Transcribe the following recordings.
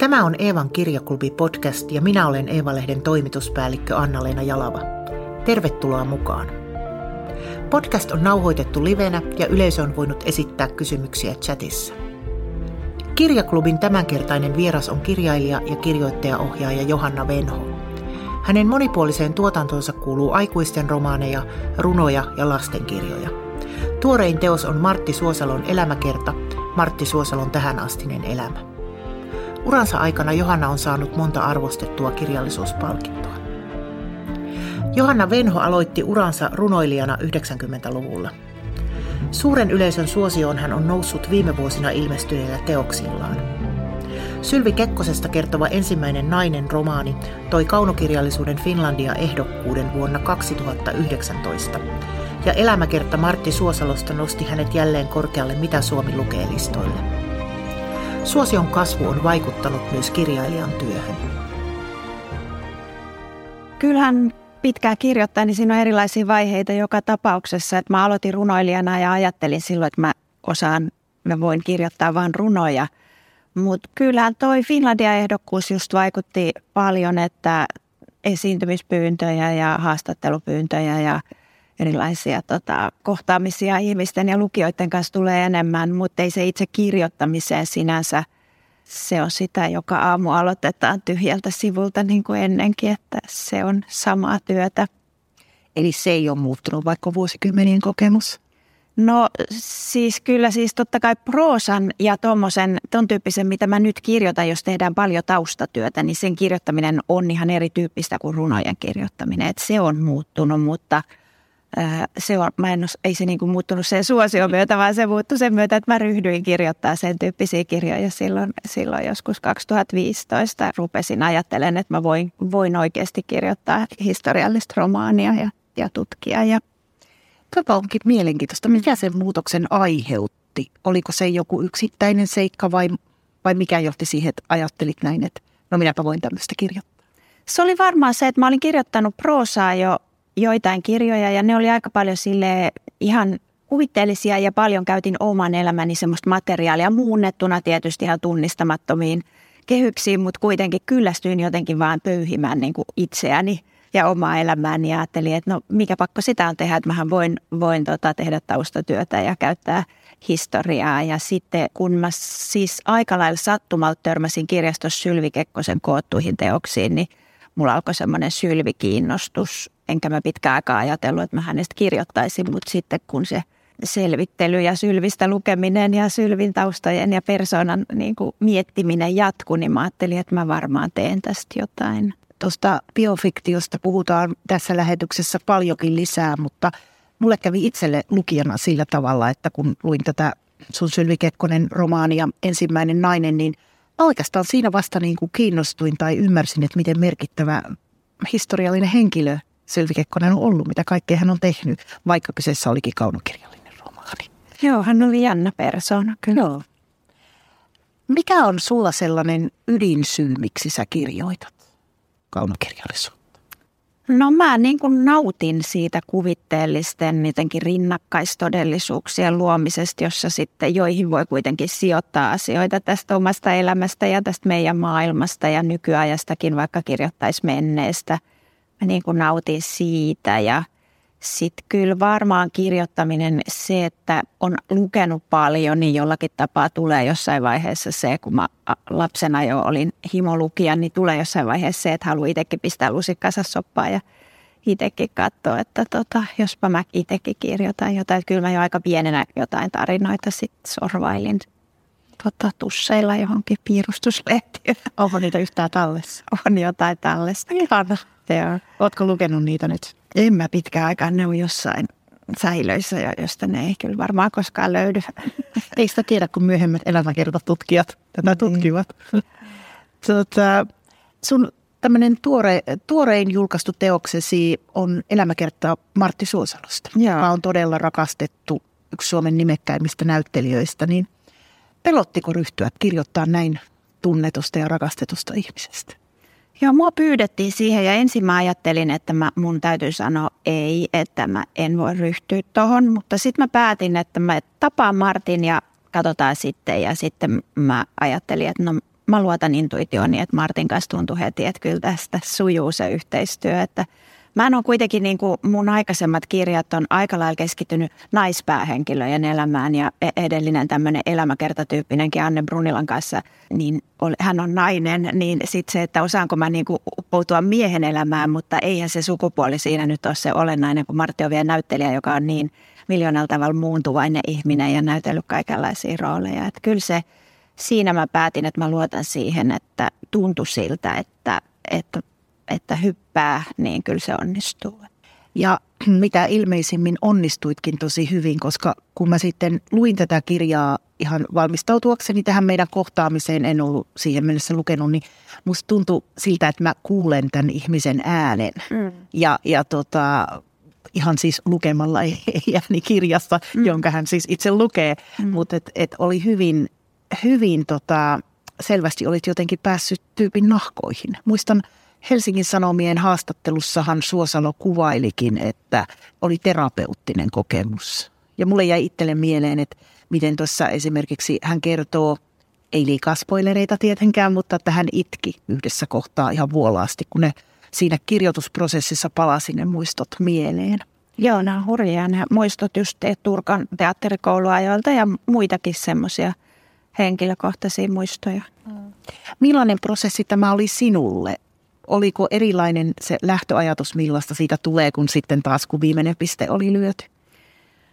Tämä on Eevan kirjaklubi podcast ja minä olen Eeva-lehden toimituspäällikkö Anna-Leena Jalava. Tervetuloa mukaan. Podcast on nauhoitettu livenä ja yleisö on voinut esittää kysymyksiä chatissa. Kirjaklubin tämänkertainen vieras on kirjailija ja kirjoittajaohjaaja Johanna Venho. Hänen monipuoliseen tuotantonsa kuuluu aikuisten romaaneja, runoja ja lastenkirjoja. Tuorein teos on Martti Suosalon elämäkerta, Martti Suosalon tähänastinen elämä. Uransa aikana Johanna on saanut monta arvostettua kirjallisuuspalkintoa. Johanna Venho aloitti uransa runoilijana 90-luvulla. Suuren yleisön suosioon hän on noussut viime vuosina ilmestyneillä teoksillaan. Sylvi Kekkosesta kertova ensimmäinen nainen romaani toi kaunokirjallisuuden Finlandia-ehdokkuuden vuonna 2019, ja elämäkerta Martti Suosalosta nosti hänet jälleen korkealle Mitä Suomi lukee listoille. Suosion kasvu on vaikuttanut myös kirjailijan työhön. Kyllähän pitkää kirjoittaa, niin siinä on erilaisia vaiheita joka tapauksessa. Että mä aloitin runoilijana ja ajattelin silloin, että mä osaan, mä voin kirjoittaa vain runoja. Mutta kyllähän toi Finlandia-ehdokkuus just vaikutti paljon, että esiintymispyyntöjä ja haastattelupyyntöjä ja erilaisia tota, kohtaamisia ihmisten ja lukijoiden kanssa tulee enemmän, mutta ei se itse kirjoittamiseen sinänsä. Se on sitä, joka aamu aloitetaan tyhjältä sivulta niin kuin ennenkin, että se on samaa työtä. Eli se ei ole muuttunut, vaikka vuosikymmenien kokemus? No siis kyllä siis totta kai proosan ja tuommoisen, ton tyyppisen, mitä mä nyt kirjoitan, jos tehdään paljon taustatyötä, niin sen kirjoittaminen on ihan erityyppistä kuin runojen kirjoittaminen. Et se on muuttunut, mutta – se on, mä en, ei se niin kuin muuttunut sen suosion myötä, vaan se muuttui sen myötä, että mä ryhdyin kirjoittaa sen tyyppisiä kirjoja silloin, silloin joskus 2015. Rupesin ajattelemaan, että mä voin, voin oikeasti kirjoittaa historiallista romaania ja, ja tutkia. Ja... Tämä onkin mielenkiintoista. Mikä sen muutoksen aiheutti? Oliko se joku yksittäinen seikka vai, vai mikä johti siihen, että ajattelit näin, että no minäpä voin tämmöistä kirjoittaa? Se oli varmaan se, että mä olin kirjoittanut proosaa jo joitain kirjoja ja ne oli aika paljon sille ihan kuvitteellisia ja paljon käytin oman elämäni semmoista materiaalia muunnettuna tietysti ihan tunnistamattomiin kehyksiin, mutta kuitenkin kyllästyin jotenkin vaan pöyhimään niin kuin itseäni ja omaa elämääni ja ajattelin, että no mikä pakko sitä on tehdä, että mähän voin, voin tota, tehdä taustatyötä ja käyttää historiaa. Ja sitten kun mä siis aika lailla sattumalta törmäsin kirjastossa Sylvi Kekkosen koottuihin teoksiin, niin mulla alkoi semmoinen sylvikiinnostus. Enkä mä pitkään aikaa ajatellut, että mä hänestä kirjoittaisin, mutta sitten kun se selvittely ja sylvistä lukeminen ja sylvin taustojen ja persoonan niin kuin miettiminen jatkui, niin mä ajattelin, että mä varmaan teen tästä jotain. Tuosta biofiktiosta puhutaan tässä lähetyksessä paljonkin lisää, mutta mulle kävi itselle lukijana sillä tavalla, että kun luin tätä sun Sylvi Kekkonen romaania Ensimmäinen nainen, niin – oikeastaan siinä vasta niin kuin kiinnostuin tai ymmärsin, että miten merkittävä historiallinen henkilö Sylvi Kekkonen on ollut, mitä kaikkea hän on tehnyt, vaikka kyseessä olikin kaunokirjallinen romaani. Joo, hän oli jännä persoona, kyllä. Joo. Mikä on sulla sellainen ydinsyy, miksi sä kirjoitat kaunokirjallisuutta? No mä niin kuin nautin siitä kuvitteellisten jotenkin rinnakkaistodellisuuksien luomisesta, jossa sitten joihin voi kuitenkin sijoittaa asioita tästä omasta elämästä ja tästä meidän maailmasta ja nykyajastakin, vaikka kirjoittaisi menneestä. Mä niin kuin nautin siitä ja sitten kyllä varmaan kirjoittaminen, se, että on lukenut paljon, niin jollakin tapaa tulee jossain vaiheessa se, kun mä lapsena jo olin himolukija, niin tulee jossain vaiheessa se, että haluaa itsekin pistää lusikkansa soppaan ja itsekin katsoa, että tota, jospa mä itsekin kirjoitan jotain. Kyllä mä jo aika pienenä jotain tarinoita sitten sorvailin tota, tusseilla johonkin piirustuslehtiön. Onko niitä yhtään tallessa? On jotain tallessa. Ihana. Oletko lukenut niitä nyt? En mä pitkään aikaan, ne on jossain säilöissä, josta ne ei kyllä varmaan koskaan löydy. Ei sitä tiedä, kun myöhemmät elämäkertatutkijat tätä niin. tutkivat. Tota, sun tämmöinen tuore, tuorein julkaistu teoksesi on elämäkerta Martti Suosalosta, joka on todella rakastettu yksi Suomen nimekkäimmistä näyttelijöistä. Niin pelottiko ryhtyä kirjoittaa näin tunnetusta ja rakastetusta ihmisestä? Joo, mua pyydettiin siihen ja ensin mä ajattelin, että mä, mun täytyy sanoa ei, että mä en voi ryhtyä tohon. Mutta sitten mä päätin, että mä tapaan Martin ja katsotaan sitten. Ja sitten mä ajattelin, että no mä luotan intuitioon, että Martin kanssa tuntui heti, että kyllä tästä sujuu se yhteistyö, että Mä ole kuitenkin, niin kuin mun aikaisemmat kirjat on aika lailla keskittynyt naispäähenkilöjen elämään ja e- edellinen tämmöinen elämäkertatyyppinenkin Anne Brunilan kanssa, niin hän on nainen, niin sitten se, että osaanko mä niin kuin puuttua miehen elämään, mutta eihän se sukupuoli siinä nyt ole se olennainen, kun Martti on vielä näyttelijä, joka on niin miljoonalla tavalla muuntuvainen ihminen ja näytellyt kaikenlaisia rooleja. Että kyllä se, siinä mä päätin, että mä luotan siihen, että tuntui siltä, että, että että hyppää, niin kyllä se onnistuu. Ja mitä ilmeisimmin onnistuitkin tosi hyvin, koska kun mä sitten luin tätä kirjaa ihan valmistautuakseni tähän meidän kohtaamiseen, en ollut siihen mennessä lukenut, niin musta tuntui siltä, että mä kuulen tämän ihmisen äänen. Mm. Ja, ja tota, ihan siis lukemalla ei, ei kirjasta, mm. jonka hän siis itse lukee, mm. mutta et, et oli hyvin, hyvin tota, selvästi olit jotenkin päässyt tyypin nahkoihin. Muistan Helsingin Sanomien haastattelussahan Suosalo kuvailikin, että oli terapeuttinen kokemus. Ja mulle jäi itselle mieleen, että miten tuossa esimerkiksi hän kertoo, ei liikaa spoilereita tietenkään, mutta että hän itki yhdessä kohtaa ihan vuolaasti, kun ne siinä kirjoitusprosessissa palasi ne muistot mieleen. Joo, nämä hurjia nämä muistot just Turkan teatterikouluajoilta ja muitakin semmoisia henkilökohtaisia muistoja. Millainen prosessi tämä oli sinulle? Oliko erilainen se lähtöajatus, millaista siitä tulee, kun sitten taas kun viimeinen piste oli lyöty?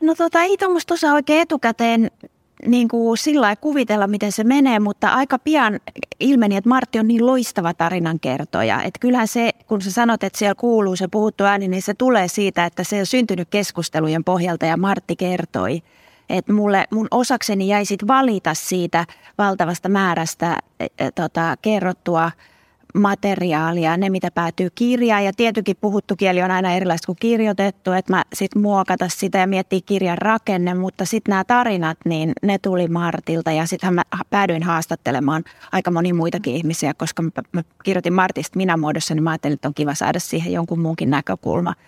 No tota, ei tuommoista osaa oikein etukäteen niin kuin sillä kuvitella, miten se menee, mutta aika pian ilmeni, että Martti on niin loistava tarinankertoja. Että kyllähän se, kun sä sanot, että siellä kuuluu se puhuttu ääni, niin se tulee siitä, että se on syntynyt keskustelujen pohjalta ja Martti kertoi. Että mulle, mun osakseni jäi sit valita siitä valtavasta määrästä e, e, tota, kerrottua – materiaalia, ne mitä päätyy kirjaan. Ja tietenkin puhuttu kieli on aina erilaista kuin kirjoitettu, että mä sitten muokata sitä ja miettiä kirjan rakenne, mutta sitten nämä tarinat, niin ne tuli Martilta ja sitten mä päädyin haastattelemaan aika moni muitakin ihmisiä, koska mä, mä kirjoitin Martista minä muodossa, niin mä ajattelin, että on kiva saada siihen jonkun muunkin näkökulma –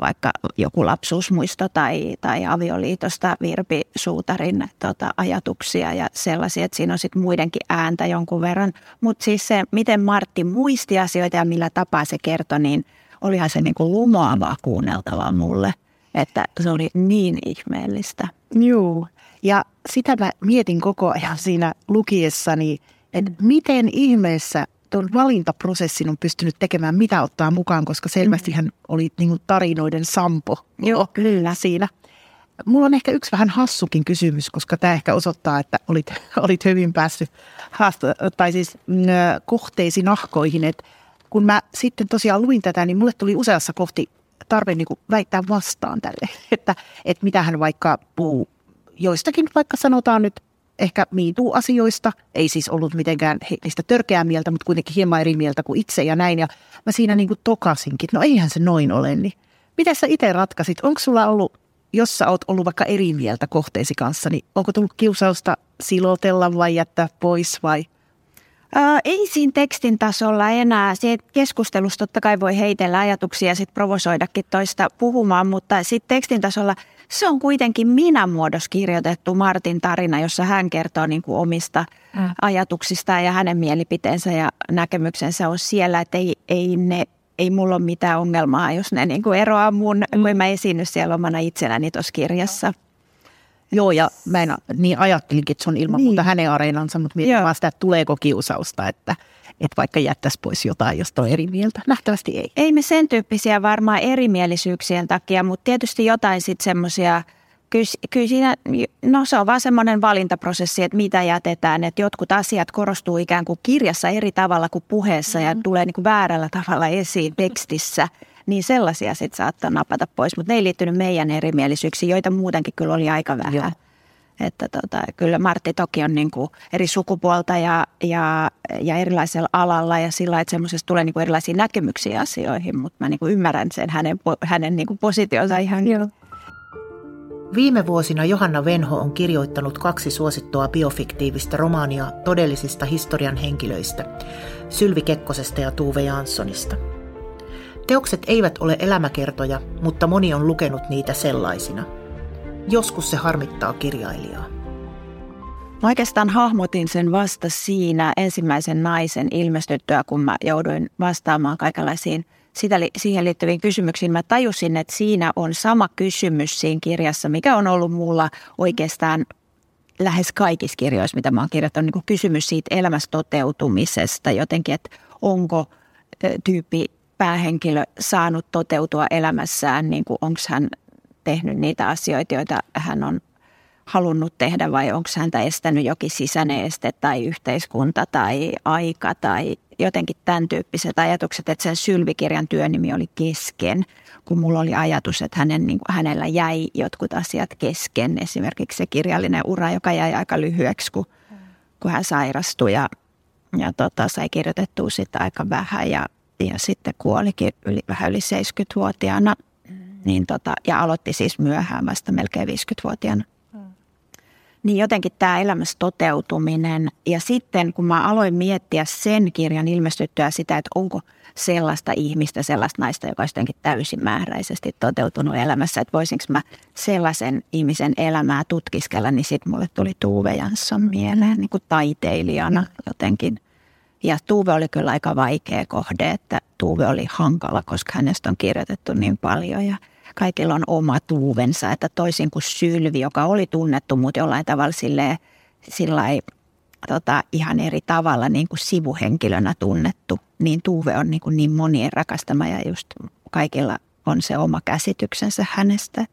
vaikka joku lapsuusmuisto tai, tai avioliitosta Virpi Suutarin tota, ajatuksia ja sellaisia, että siinä on sitten muidenkin ääntä jonkun verran. Mutta siis se, miten Martti muisti asioita ja millä tapaa se kertoi, niin olihan se niinku lumoavaa kuunneltavaa mulle, että se oli niin ihmeellistä. Joo, ja sitä mä mietin koko ajan siinä lukiessani, että miten ihmeessä tuon valintaprosessin on pystynyt tekemään, mitä ottaa mukaan, koska selvästi hän oli niin kuin tarinoiden sampo Joo, kyllä. siinä. Mulla on ehkä yksi vähän hassukin kysymys, koska tämä ehkä osoittaa, että olit, olit hyvin päässyt haasta, tai siis mm, kohteisi nahkoihin. Et kun mä sitten tosiaan luin tätä, niin mulle tuli useassa kohti tarve niin kuin väittää vastaan tälle, että, että mitä hän vaikka puhuu joistakin, vaikka sanotaan nyt ehkä MeToo-asioista. Ei siis ollut mitenkään niistä törkeää mieltä, mutta kuitenkin hieman eri mieltä kuin itse ja näin. Ja mä siinä niin kuin tokasinkin, no eihän se noin ole. Niin miten sä itse ratkasit? Onko sulla ollut, jos sä oot ollut vaikka eri mieltä kohteesi kanssa, niin onko tullut kiusausta silotella vai jättää pois vai – Ää, ei siinä tekstin tasolla enää. Se keskustelussa totta kai voi heitellä ajatuksia ja sitten provosoidakin toista puhumaan, mutta sitten tekstin tasolla se on kuitenkin minä muodossa kirjoitettu Martin tarina, jossa hän kertoo niin kuin omista mm. ajatuksistaan ja hänen mielipiteensä ja näkemyksensä on siellä, että ei, ei ne ei mulla ole mitään ongelmaa, jos ne niin kuin eroaa mun, mm. kun mä esiinny siellä omana itsenäni tuossa kirjassa. Joo, ja mä en, niin ajattelinkin, että se on ilman niin. muuta hänen areenansa, mutta mietin vaan sitä, että tuleeko kiusausta, että, että vaikka jättäisi pois jotain, josta on eri mieltä. Nähtävästi ei. Ei me sen tyyppisiä varmaan erimielisyyksien takia, mutta tietysti jotain sitten semmoisia, kyllä, kyllä siinä, no se on vaan semmoinen valintaprosessi, että mitä jätetään, että jotkut asiat korostuu ikään kuin kirjassa eri tavalla kuin puheessa mm-hmm. ja tulee niin kuin väärällä tavalla esiin tekstissä niin sellaisia sitten saattaa napata pois, mutta ne ei liittynyt meidän erimielisyyksiin, joita muutenkin kyllä oli aika vähän. Joo. Että tota, kyllä Martti toki on niin kuin eri sukupuolta ja, ja, ja erilaisella alalla ja sillä että semmoisesta tulee niin kuin erilaisia näkemyksiä asioihin, mutta mä niin kuin ymmärrän sen hänen, hänen niin kuin positionsa ihan. Joo. Viime vuosina Johanna Venho on kirjoittanut kaksi suosittua biofiktiivistä romaania todellisista historian henkilöistä, Sylvi Kekkosesta ja Tuve Janssonista – Teokset eivät ole elämäkertoja, mutta moni on lukenut niitä sellaisina. Joskus se harmittaa kirjailijaa. Mä oikeastaan hahmotin sen vasta siinä ensimmäisen naisen ilmestyttyä, kun mä jouduin vastaamaan kaikenlaisiin sitä, siihen liittyviin kysymyksiin. Mä tajusin, että siinä on sama kysymys siinä kirjassa, mikä on ollut mulla oikeastaan lähes kaikissa kirjoissa, mitä mä oon kirjoittanut, niin kysymys siitä elämästä toteutumisesta jotenkin, että onko tyyppi päähenkilö saanut toteutua elämässään, niin onko hän tehnyt niitä asioita, joita hän on halunnut tehdä vai onko häntä estänyt jokin sisäinen este tai yhteiskunta tai aika tai jotenkin tämän tyyppiset ajatukset, että sen Sylvikirjan työnimi oli kesken, kun mulla oli ajatus, että hänen, niin kuin, hänellä jäi jotkut asiat kesken. Esimerkiksi se kirjallinen ura, joka jäi aika lyhyeksi, kun, kun hän sairastui ja, ja tota, sai kirjoitettua sitä aika vähän ja, ja sitten kuolikin yli, vähän yli 70-vuotiaana. Niin tota, ja aloitti siis myöhään vasta melkein 50-vuotiaana niin jotenkin tämä elämässä toteutuminen. Ja sitten kun mä aloin miettiä sen kirjan ilmestyttyä sitä, että onko sellaista ihmistä, sellaista naista, joka olisi jotenkin täysimääräisesti toteutunut elämässä, että voisinko mä sellaisen ihmisen elämää tutkiskella, niin sitten mulle tuli Tuve Jansson mieleen niin kuin taiteilijana jotenkin. Ja Tuve oli kyllä aika vaikea kohde, että Tuve oli hankala, koska hänestä on kirjoitettu niin paljon ja – kaikilla on oma tuuvensa, että toisin kuin Sylvi, joka oli tunnettu, mutta jollain tavalla silleen, sillai, tota, ihan eri tavalla niin kuin sivuhenkilönä tunnettu, niin Tuuve on niin, kuin niin monien rakastama ja just kaikilla on se oma käsityksensä hänestä.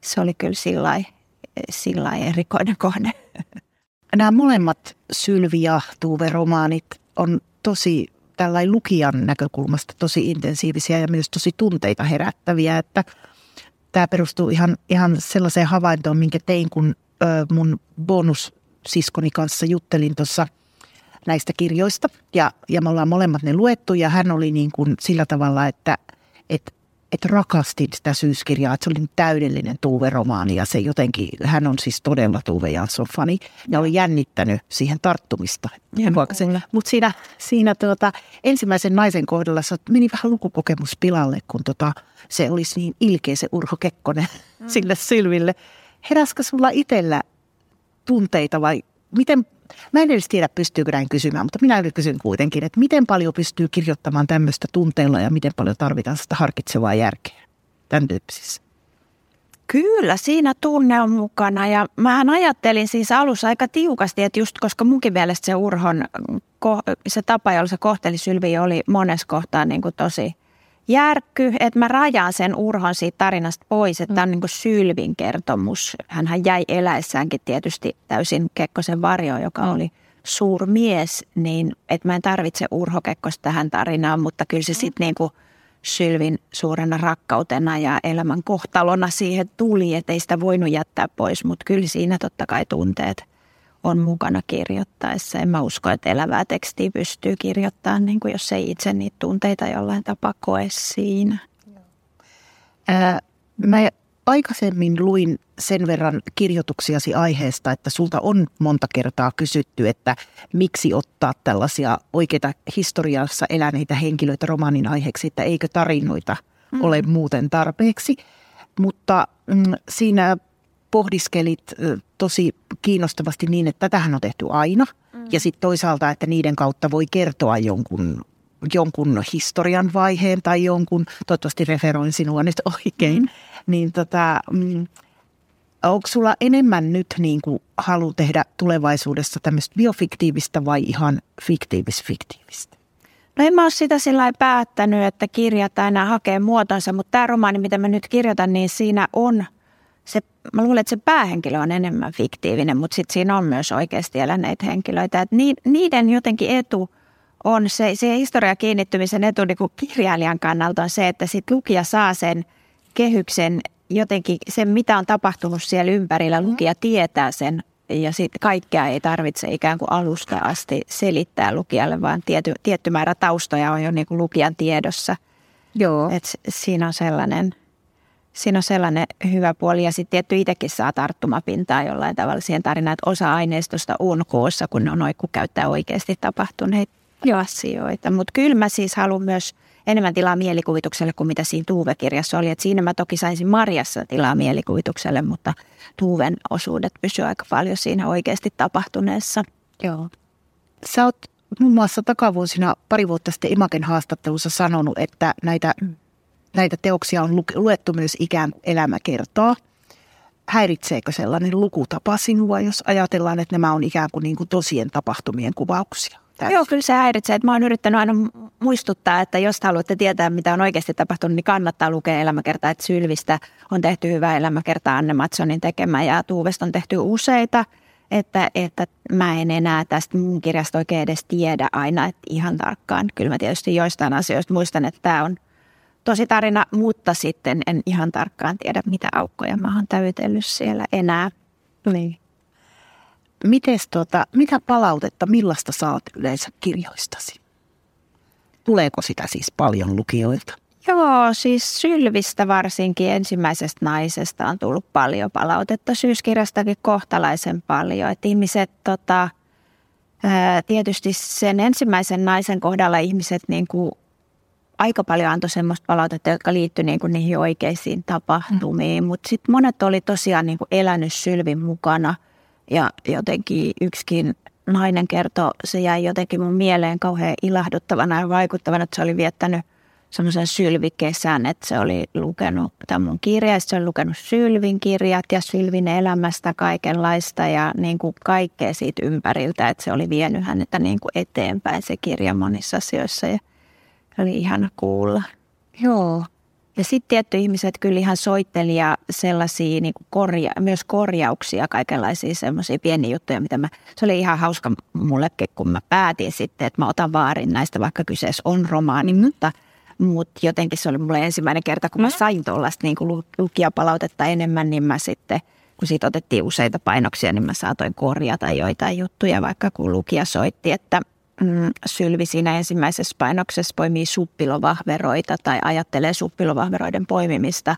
Se oli kyllä sillai, sillai erikoinen kohde. Nämä molemmat Sylvi ja Tuuve-romaanit on tosi tällainen lukijan näkökulmasta tosi intensiivisiä ja myös tosi tunteita herättäviä, että tämä perustuu ihan, ihan sellaiseen havaintoon, minkä tein, kun ö, mun bonussiskoni kanssa juttelin tuossa näistä kirjoista. Ja, ja me ollaan molemmat ne luettu ja hän oli niin kuin sillä tavalla, että, että että rakastin sitä syyskirjaa, että se oli täydellinen Tuuve-romaani ja se jotenkin, hän on siis todella Tuuve Jansson fani ja oli jännittänyt siihen tarttumista. Mutta siinä, siinä tuota, ensimmäisen naisen kohdalla meni vähän lukukokemus pilalle, kun tota, se olisi niin ilkeä se Urho Kekkonen mm. sille Sylville. Heräskö sulla itsellä tunteita vai miten Mä en edes tiedä, pystyykö näin kysymään, mutta minä kysyn kuitenkin, että miten paljon pystyy kirjoittamaan tämmöistä tunteilla ja miten paljon tarvitaan sitä harkitsevaa järkeä tämän tyyppisissä? Kyllä, siinä tunne on mukana ja mä ajattelin siis alussa aika tiukasti, että just koska munkin mielestä se Urhon, se tapa, jolla se kohteli Sylvi oli monessa kohtaa niin kuin tosi järkky, että mä rajaan sen Urhon siitä tarinasta pois, että mm. tämä on niin kuin Sylvin kertomus. Hänhän jäi eläessäänkin tietysti täysin Kekkosen varjo, joka mm. oli suurmies, niin että mä en tarvitse Urho Kekkosta tähän tarinaan, mutta kyllä se mm. sitten niin kuin Sylvin suurena rakkautena ja elämän kohtalona siihen tuli, että ei sitä voinut jättää pois, mutta kyllä siinä totta kai tunteet – on mukana kirjoittaessa. En mä usko, että elävää tekstiä pystyy kirjoittamaan, niin kuin jos ei itse niitä tunteita jollain tapaa koe siinä. Ää, mä aikaisemmin luin sen verran kirjoituksiasi aiheesta, että sulta on monta kertaa kysytty, että miksi ottaa tällaisia oikeita historiassa eläneitä henkilöitä romaanin aiheeksi, että eikö tarinoita mm. ole muuten tarpeeksi. Mutta mm, siinä pohdiskelit tosi kiinnostavasti niin, että tätähän on tehty aina. Mm. Ja sitten toisaalta, että niiden kautta voi kertoa jonkun, jonkun historian vaiheen tai jonkun, toivottavasti referoin sinua nyt oikein, mm. niin tota, mm, onko sulla enemmän nyt niin kuin halu tehdä tulevaisuudessa tämmöistä biofiktiivistä vai ihan fiktiivis-fiktiivistä? No en mä ole sitä sillä päättänyt, että kirjat aina hakee muotonsa, mutta tämä romaani, mitä mä nyt kirjoitan, niin siinä on se, mä luulen, että se päähenkilö on enemmän fiktiivinen, mutta sitten siinä on myös oikeasti eläneitä henkilöitä. Et niiden jotenkin etu on se, se historia kiinnittymisen etu niin kuin kirjailijan kannalta on se, että sit lukija saa sen kehyksen jotenkin, sen mitä on tapahtunut siellä ympärillä, lukija tietää sen ja sitten kaikkea ei tarvitse ikään kuin alusta asti selittää lukijalle, vaan tiety, tietty määrä taustoja on jo niin kuin lukijan tiedossa. Joo. Et siinä on sellainen siinä on sellainen hyvä puoli ja sitten tietty itsekin saa tarttumapintaa jollain tavalla siihen tarinaan, että osa aineistosta on koossa, kun on oikku käyttää oikeasti tapahtuneita jo asioita. Mutta kyllä mä siis haluan myös enemmän tilaa mielikuvitukselle kuin mitä siinä Tuuve-kirjassa oli. Et siinä mä toki saisin Marjassa tilaa mielikuvitukselle, mutta Tuuven osuudet pysyivät aika paljon siinä oikeasti tapahtuneessa. Joo. Sä oot muun muassa takavuosina pari vuotta sitten Imaken haastattelussa sanonut, että näitä, näitä teoksia on luettu myös ikään elämäkertaa. Häiritseekö sellainen lukutapa sinua, jos ajatellaan, että nämä on ikään kuin, niin kuin tosien tapahtumien kuvauksia? Täysin. Joo, kyllä se häiritsee. Mä oon yrittänyt aina muistuttaa, että jos haluatte tietää, mitä on oikeasti tapahtunut, niin kannattaa lukea elämäkertaa. Että Sylvistä on tehty hyvä elämäkerta Anne Matsonin tekemä ja Tuuvesta on tehty useita. Että, että mä en enää tästä mun kirjasta oikein edes tiedä aina että ihan tarkkaan. Kyllä mä tietysti joistain asioista muistan, että tämä on tosi tarina, mutta sitten en ihan tarkkaan tiedä, mitä aukkoja mä oon täytellyt siellä enää. Niin. Mites tuota, mitä palautetta, millaista saat yleensä kirjoistasi? Tuleeko sitä siis paljon lukijoilta? Joo, siis Sylvistä varsinkin ensimmäisestä naisesta on tullut paljon palautetta. Syyskirjastakin kohtalaisen paljon. Että ihmiset tota, ää, tietysti sen ensimmäisen naisen kohdalla ihmiset niin kuin aika paljon antoi semmoista palautetta, jotka liittyi niin kuin niihin oikeisiin tapahtumiin. Mm. Mutta sitten monet oli tosiaan niin kuin elänyt Sylvin mukana – ja jotenkin yksikin nainen kertoi, se jäi jotenkin mun mieleen kauhean ilahduttavana ja vaikuttavana, että se oli viettänyt semmoisen sylvikesän, että se oli lukenut tämän mun kirja, se oli lukenut Sylvin kirjat ja Sylvin elämästä kaikenlaista ja niin kuin kaikkea siitä ympäriltä, että se oli vienyt häntä niin kuin eteenpäin se kirja monissa asioissa ja oli ihana kuulla. Joo, ja sitten tietty ihmiset kyllä ihan soitteli ja sellaisia niin kuin korja, myös korjauksia, kaikenlaisia semmoisia pieniä juttuja, mitä mä, se oli ihan hauska mullekin, kun mä päätin sitten, että mä otan vaarin näistä, vaikka kyseessä on romaani, mm. mutta, mutta jotenkin se oli mulle ensimmäinen kerta, kun mä sain tuollaista niin kuin lukijapalautetta enemmän, niin mä sitten, kun siitä otettiin useita painoksia, niin mä saatoin korjata joitain juttuja, vaikka kun lukija soitti, että – mm, Sylvi siinä ensimmäisessä painoksessa poimii suppilovahveroita tai ajattelee suppilovahveroiden poimimista,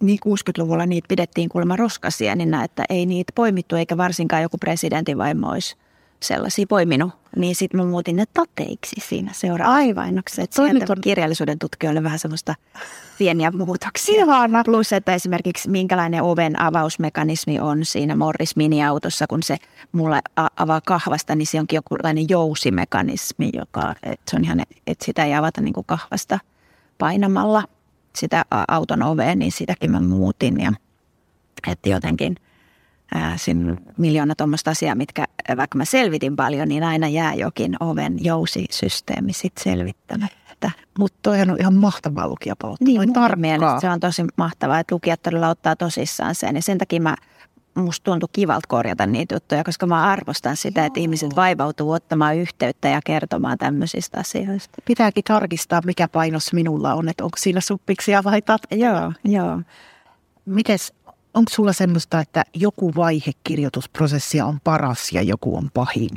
niin 60-luvulla niitä pidettiin kuulemma roskasienina, että ei niitä poimittu eikä varsinkaan joku presidentin vaimo olisi sellaisia poiminut. Niin sitten mä muutin ne tateiksi siinä seura-aivainoksi. Että sieltä on kirjallisuuden tutkijoille vähän semmoista pieniä muutoksia. Ihana. Plus, että esimerkiksi minkälainen oven avausmekanismi on siinä Morris miniautossa, kun se mulle avaa kahvasta, niin se onkin jokinlainen jousimekanismi, joka, että se on ihan, että sitä ei avata niin kuin kahvasta painamalla sitä auton oveen, niin sitäkin mä muutin ja että jotenkin – siinä miljoona tuommoista asiaa, mitkä vaikka mä selvitin paljon, niin aina jää jokin oven jousisysteemi sitten selvittämättä. Mutta toi on ihan mahtavaa lukijapalautetta. Niin, mun se on tosi mahtavaa, että lukijat todella ottaa tosissaan sen. Ja sen takia mä musta tuntui kivalta korjata niitä juttuja, koska mä arvostan sitä, että ihmiset vaivautuu ottamaan yhteyttä ja kertomaan tämmöisistä asioista. Pitääkin tarkistaa, mikä painos minulla on, että onko siinä suppiksia vai tat. Joo, joo. Mites, onko sulla semmoista, että joku vaihe kirjoitusprosessia on paras ja joku on pahin?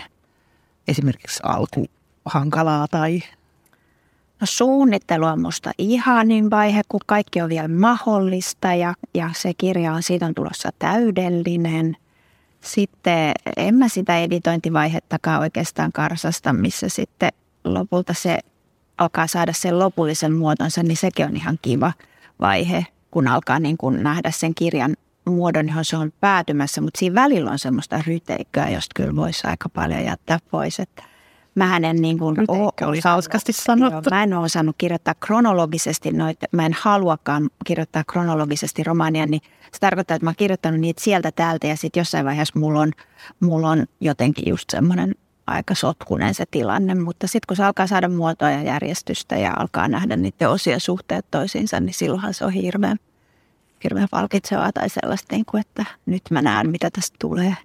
Esimerkiksi alku hankalaa tai... No suunnittelu on musta ihanin vaihe, kun kaikki on vielä mahdollista ja, ja se kirja on, siitä on tulossa täydellinen. Sitten en mä sitä editointivaihettakaan oikeastaan karsasta, missä sitten lopulta se alkaa saada sen lopullisen muotonsa, niin sekin on ihan kiva vaihe, kun alkaa niin kuin nähdä sen kirjan muodon, johon se on päätymässä, mutta siinä välillä on semmoista ryteikköä, josta kyllä voisi aika paljon jättää pois, että Mä en niin kuin ole, oli hauskasti sanottu. Joo, mä en ole osannut kirjoittaa kronologisesti noita, mä en haluakaan kirjoittaa kronologisesti romaania, niin se tarkoittaa, että mä oon kirjoittanut niitä sieltä täältä ja sitten jossain vaiheessa mulla on, mulla on jotenkin just semmoinen aika sotkunen se tilanne, mutta sitten kun se alkaa saada muotoa ja järjestystä ja alkaa nähdä niiden osien suhteet toisiinsa, niin silloinhan se on hirveän, hirveän palkitsevaa tai sellaista, niin kuin, että nyt mä näen, mitä tästä tulee.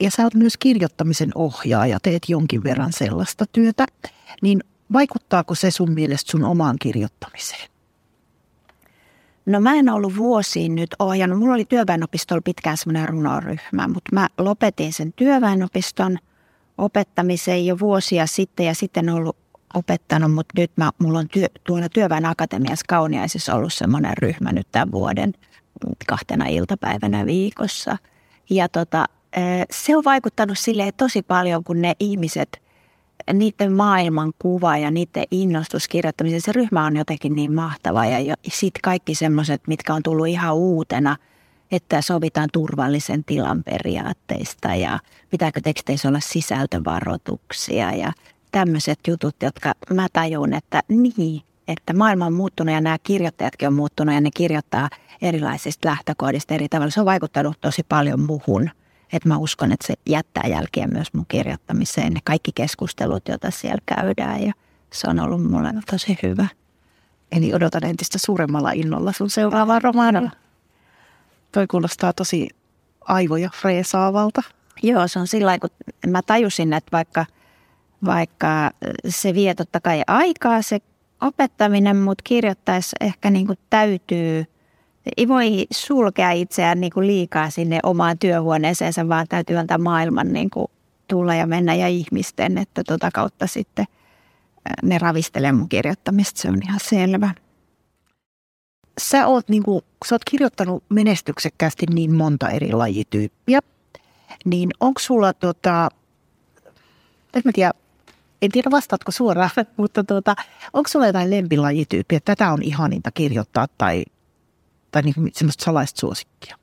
Ja sä oot myös kirjoittamisen ohjaaja, teet jonkin verran sellaista työtä, niin vaikuttaako se sun mielestä sun omaan kirjoittamiseen? No mä en ollut vuosiin nyt ohjannut. Mulla oli työväenopistolla pitkään semmoinen runoryhmä, mutta mä lopetin sen työväenopiston opettamisen jo vuosia sitten ja sitten ollut opettanut, mutta nyt mä, mulla on työ, tuolla Työväen Akatemiassa Kauniaisissa ollut semmoinen ryhmä nyt tämän vuoden kahtena iltapäivänä viikossa. Ja tota, se on vaikuttanut sille tosi paljon, kun ne ihmiset niiden maailmankuva ja niiden innostus kirjoittamiseen, se ryhmä on jotenkin niin mahtava. Ja sitten kaikki semmoiset, mitkä on tullut ihan uutena, että sovitaan turvallisen tilan periaatteista ja pitääkö teksteissä olla sisältövaroituksia ja tämmöiset jutut, jotka mä tajun, että niin, että maailma on muuttunut ja nämä kirjoittajatkin on muuttunut ja ne kirjoittaa erilaisista lähtökohdista eri tavalla. Se on vaikuttanut tosi paljon muhun. Että mä uskon, että se jättää jälkiä myös mun kirjoittamiseen. Ne kaikki keskustelut, joita siellä käydään ja se on ollut mulle tosi hyvä. Eli odotan entistä suuremmalla innolla sun seuraavaa romaania. Toi kuulostaa tosi aivoja freesaavalta. Joo, se on sillä kun mä tajusin, että vaikka, vaikka se vie totta kai aikaa se opettaminen, mutta kirjoittaessa ehkä niin kuin täytyy, ei voi sulkea itseään niin kuin liikaa sinne omaan työhuoneeseensa, vaan täytyy antaa maailman niin kuin tulla ja mennä ja ihmisten, että tota kautta sitten ne ravistelee mun kirjoittamista, se on ihan selvä. Sä oot, niin kuin, sä oot kirjoittanut menestyksekkäästi niin monta eri lajityyppiä, niin onko sulla tota, en mä tiedä, en tiedä vastaatko suoraan, mutta tuota, onko sulla jotain lempilajityyppiä, että tätä on ihaninta kirjoittaa tai, tai niin semmoista salaista suosikkia?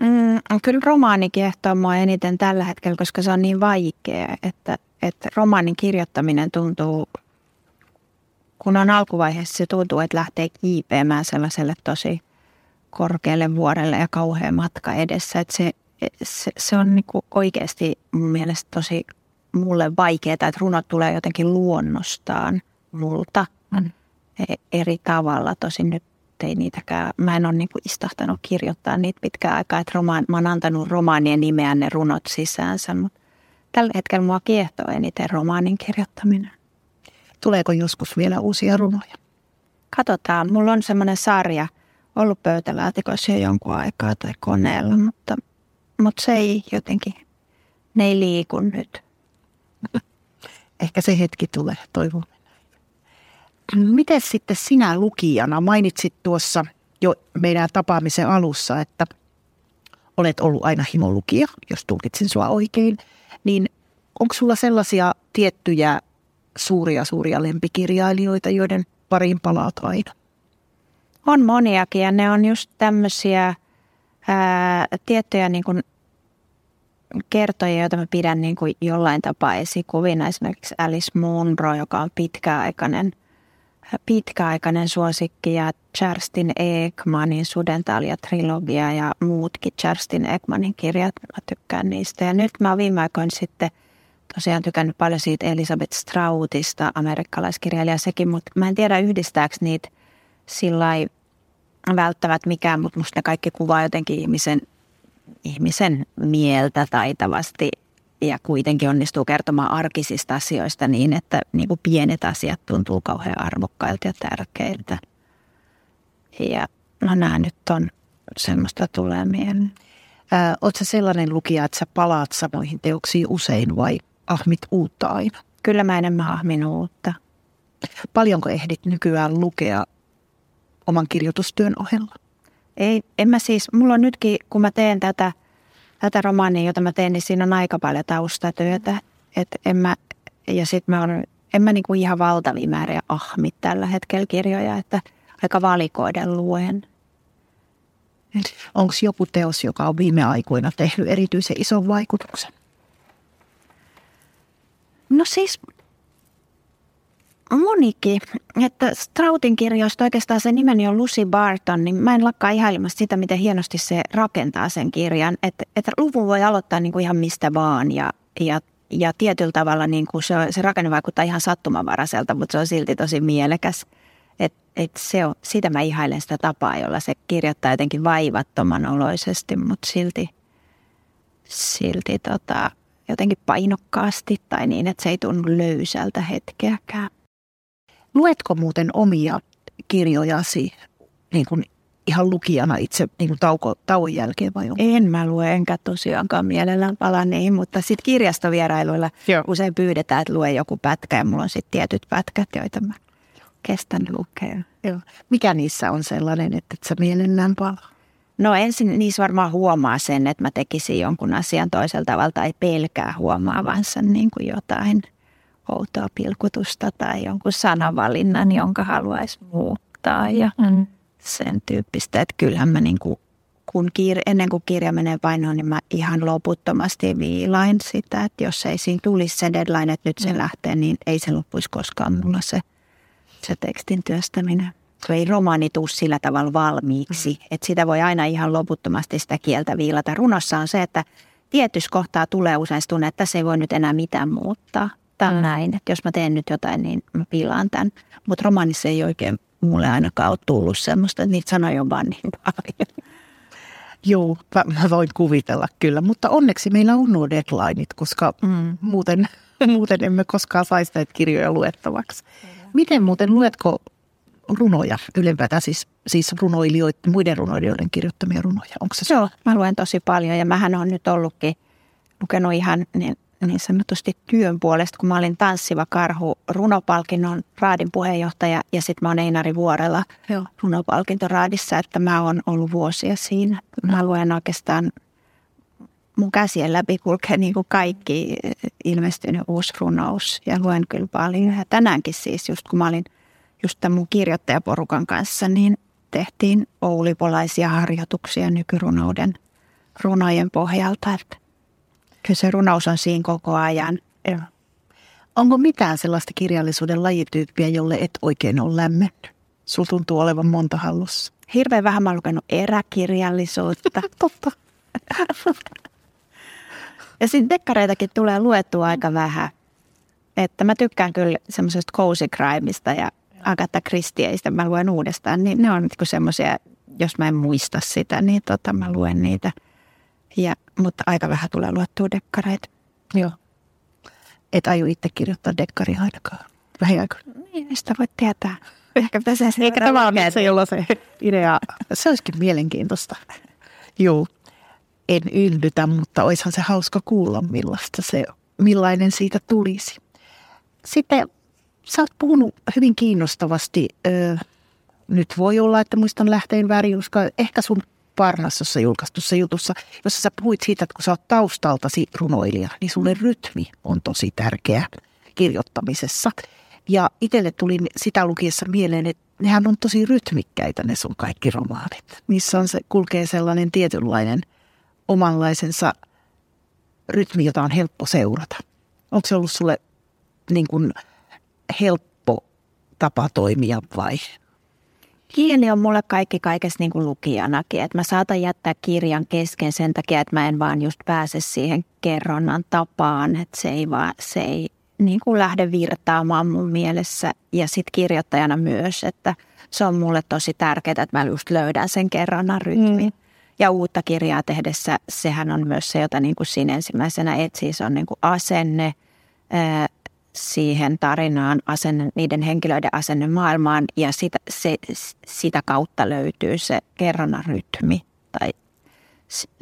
Mm, kyllä romaani kiehtoo mua eniten tällä hetkellä, koska se on niin vaikea, että, että romaanin kirjoittaminen tuntuu, kun on alkuvaiheessa se tuntuu, että lähtee kiipeämään sellaiselle tosi korkealle vuorelle ja kauhean matka edessä. Että se, se, se on niin oikeasti mun mielestä tosi mulle vaikeaa, että runot tulee jotenkin luonnostaan multa mm. E, eri tavalla. Tosin nyt ei niitäkään, mä en ole niin kuin istahtanut kirjoittaa niitä pitkään aikaa, että romaan, mä oon antanut romaanien nimeä ne runot sisäänsä, mutta tällä hetkellä mua kiehtoo eniten romaanin kirjoittaminen. Tuleeko joskus vielä uusia runoja? Katsotaan. Mulla on semmoinen sarja ollut pöytälaatikossa jo jonkun aikaa tai koneella, mutta, mutta se ei jotenkin, ne ei liiku nyt. Ehkä se hetki tulee, toivon. Miten sitten sinä lukijana, mainitsit tuossa jo meidän tapaamisen alussa, että olet ollut aina himolukija, jos tulkitsin sua oikein, niin onko sulla sellaisia tiettyjä suuria, suuria lempikirjailijoita, joiden pariin palaat aina? On moniakin ja ne on just tämmöisiä tiettyjä niin kuin kertoja, joita mä pidän niin kuin jollain tapaa esikuvina. Esimerkiksi Alice Munro, joka on pitkäaikainen, pitkäaikainen suosikki ja Cherstin Ekmanin Sudentalia-trilogia ja muutkin Cherstin Ekmanin kirjat. Mä tykkään niistä. Ja nyt mä oon viime aikoina sitten tosiaan tykännyt paljon siitä Elisabeth Strautista, amerikkalaiskirjailija sekin, mutta mä en tiedä yhdistääkö niitä sillä välttävät mikään, mutta musta ne kaikki kuvaa jotenkin ihmisen ihmisen mieltä taitavasti ja kuitenkin onnistuu kertomaan arkisista asioista niin, että niin kuin pienet asiat tuntuu kauhean arvokkailta ja tärkeiltä. Ja no nämä nyt on semmoista tulee mieleen. Oletko sellainen lukija, että sä palaat samoihin teoksiin usein vai ahmit uutta aina? Kyllä mä enemmän ahmin uutta. Paljonko ehdit nykyään lukea oman kirjoitustyön ohella? Ei, en mä siis, mulla on nytkin, kun mä teen tätä, tätä romaania, jota mä teen, niin siinä on aika paljon taustatyötä. että en mä, ja sitten mä on, en mä niinku ihan valtavia määriä ahmit tällä hetkellä kirjoja, että aika valikoiden luen. Onko joku teos, joka on viime aikoina tehnyt erityisen ison vaikutuksen? No siis monikin, että Strautin kirjoista oikeastaan se nimeni on Lucy Barton, niin mä en lakkaa ihailemasta sitä, miten hienosti se rakentaa sen kirjan. Että, että luvun voi aloittaa niin kuin ihan mistä vaan ja, ja, ja tietyllä tavalla niin kuin se, se rakenne vaikuttaa ihan sattumanvaraiselta, mutta se on silti tosi mielekäs. Et, et se on, sitä mä ihailen sitä tapaa, jolla se kirjoittaa jotenkin vaivattoman oloisesti, mutta silti, silti tota, jotenkin painokkaasti tai niin, että se ei tunnu löysältä hetkeäkään. Luetko muuten omia kirjojasi niin kuin ihan lukijana itse niin kuin tauko, tauon jälkeen vai onko? En mä lue, enkä tosiaankaan mielellään pala niin, mutta sitten kirjastovierailuilla Joo. usein pyydetään, että lue joku pätkä ja mulla on sitten tietyt pätkät, joita mä kestän lukea. Joo. Mikä niissä on sellainen, että et sä mielellään palaa? No ensin niissä varmaan huomaa sen, että mä tekisin jonkun asian toisella tavalla tai pelkää huomaavansa niin kuin jotain outoa pilkutusta tai jonkun sanavalinnan, jonka haluaisi muuttaa ja mm. sen tyyppistä. Että kyllähän mä niin kuin, kun kiir- ennen kuin kirja menee painoon, niin mä ihan loputtomasti viilain sitä, että jos ei siinä tulisi se deadline, että nyt se mm. lähtee, niin ei se loppuisi koskaan mulla se, se tekstin työstäminen ei romaani tuu sillä tavalla valmiiksi. Mm. Että sitä voi aina ihan loputtomasti sitä kieltä viilata. Runossa on se, että tietyssä kohtaa tulee usein tunne, että se ei voi nyt enää mitään muuttaa. Tämä mm. näin, että jos mä teen nyt jotain, niin mä pilaan tämän. Mutta romaanissa ei oikein mulle ainakaan ole tullut semmoista, että niitä sanoja on vaan niin paljon. Joo, mä, mä voin kuvitella kyllä, mutta onneksi meillä on nuo deadlineit, koska mm. muuten, muuten emme koskaan saisi näitä kirjoja luettavaksi. Miten muuten, luetko runoja ylempäätään, siis, siis runoilijoiden, muiden runoilijoiden kirjoittamia runoja? Onko se Joo, mä luen tosi paljon ja mähän on nyt ollutkin lukenut ihan niin, niin sanotusti työn puolesta, kun mä olin Tanssiva karhu runopalkinnon raadin puheenjohtaja ja sitten mä oon Einari Vuorella Joo. runopalkintoraadissa, että mä oon ollut vuosia siinä. Mä luen oikeastaan mun käsien läpi kulkee niin kuin kaikki ilmestynyt uusi runous ja luen kyllä paljon. Ja tänäänkin siis, just kun mä olin – just tämän mun kirjoittajaporukan kanssa, niin tehtiin oulipolaisia harjoituksia nykyrunouden runojen pohjalta. Että kyllä se runous on siinä koko ajan. Ja. Onko mitään sellaista kirjallisuuden lajityyppiä, jolle et oikein ole lämmennyt? Sulla tuntuu olevan monta hallussa. Hirveän vähän mä oon lukenut eräkirjallisuutta. Totta. ja sitten dekkareitakin tulee luettua aika vähän. Että mä tykkään kyllä semmoisesta cozy crimeista ja Agatha Christieistä mä luen uudestaan, niin ne on niin semmoisia, jos mä en muista sitä, niin tota, mä luen niitä. Ja, mutta aika vähän tulee luettua dekkareita. Joo. Et aju itse kirjoittaa dekkari ainakaan. Lähiaikoina. Niin, sitä voit tietää. Ehkä se Eikä tämä ole se, jolla se idea. Se olisikin mielenkiintoista. Joo. En yllytä, mutta olisihan se hauska kuulla, millaista se, millainen siitä tulisi. Sitten sä oot puhunut hyvin kiinnostavasti. Ö, nyt voi olla, että muistan lähteen väärin, koska ehkä sun Parnassossa julkaistussa jutussa, jossa sä puhuit siitä, että kun sä oot taustaltasi runoilija, niin sulle rytmi on tosi tärkeä kirjoittamisessa. Ja itselle tuli sitä lukiessa mieleen, että nehän on tosi rytmikkäitä ne sun kaikki romaanit. Niissä on se, kulkee sellainen tietynlainen omanlaisensa rytmi, jota on helppo seurata. Onko se ollut sulle niin kuin helppo tapa toimia vai? Kieli on mulle kaikki kaikessa niin kuin lukijanakin, että mä saatan jättää kirjan kesken sen takia, että mä en vaan just pääse siihen kerronnan tapaan, että se ei vaan, se ei niin kuin lähde virtaamaan mun mielessä ja sitten kirjoittajana myös, että se on mulle tosi tärkeää, että mä just löydän sen kerronnan rytmin. Mm. Ja uutta kirjaa tehdessä sehän on myös se, jota niin kuin siinä ensimmäisenä etsii, se on niin kuin asenne, siihen tarinaan, asenne, niiden henkilöiden asenne maailmaan ja sitä, se, sitä kautta löytyy se kerronnan rytmi tai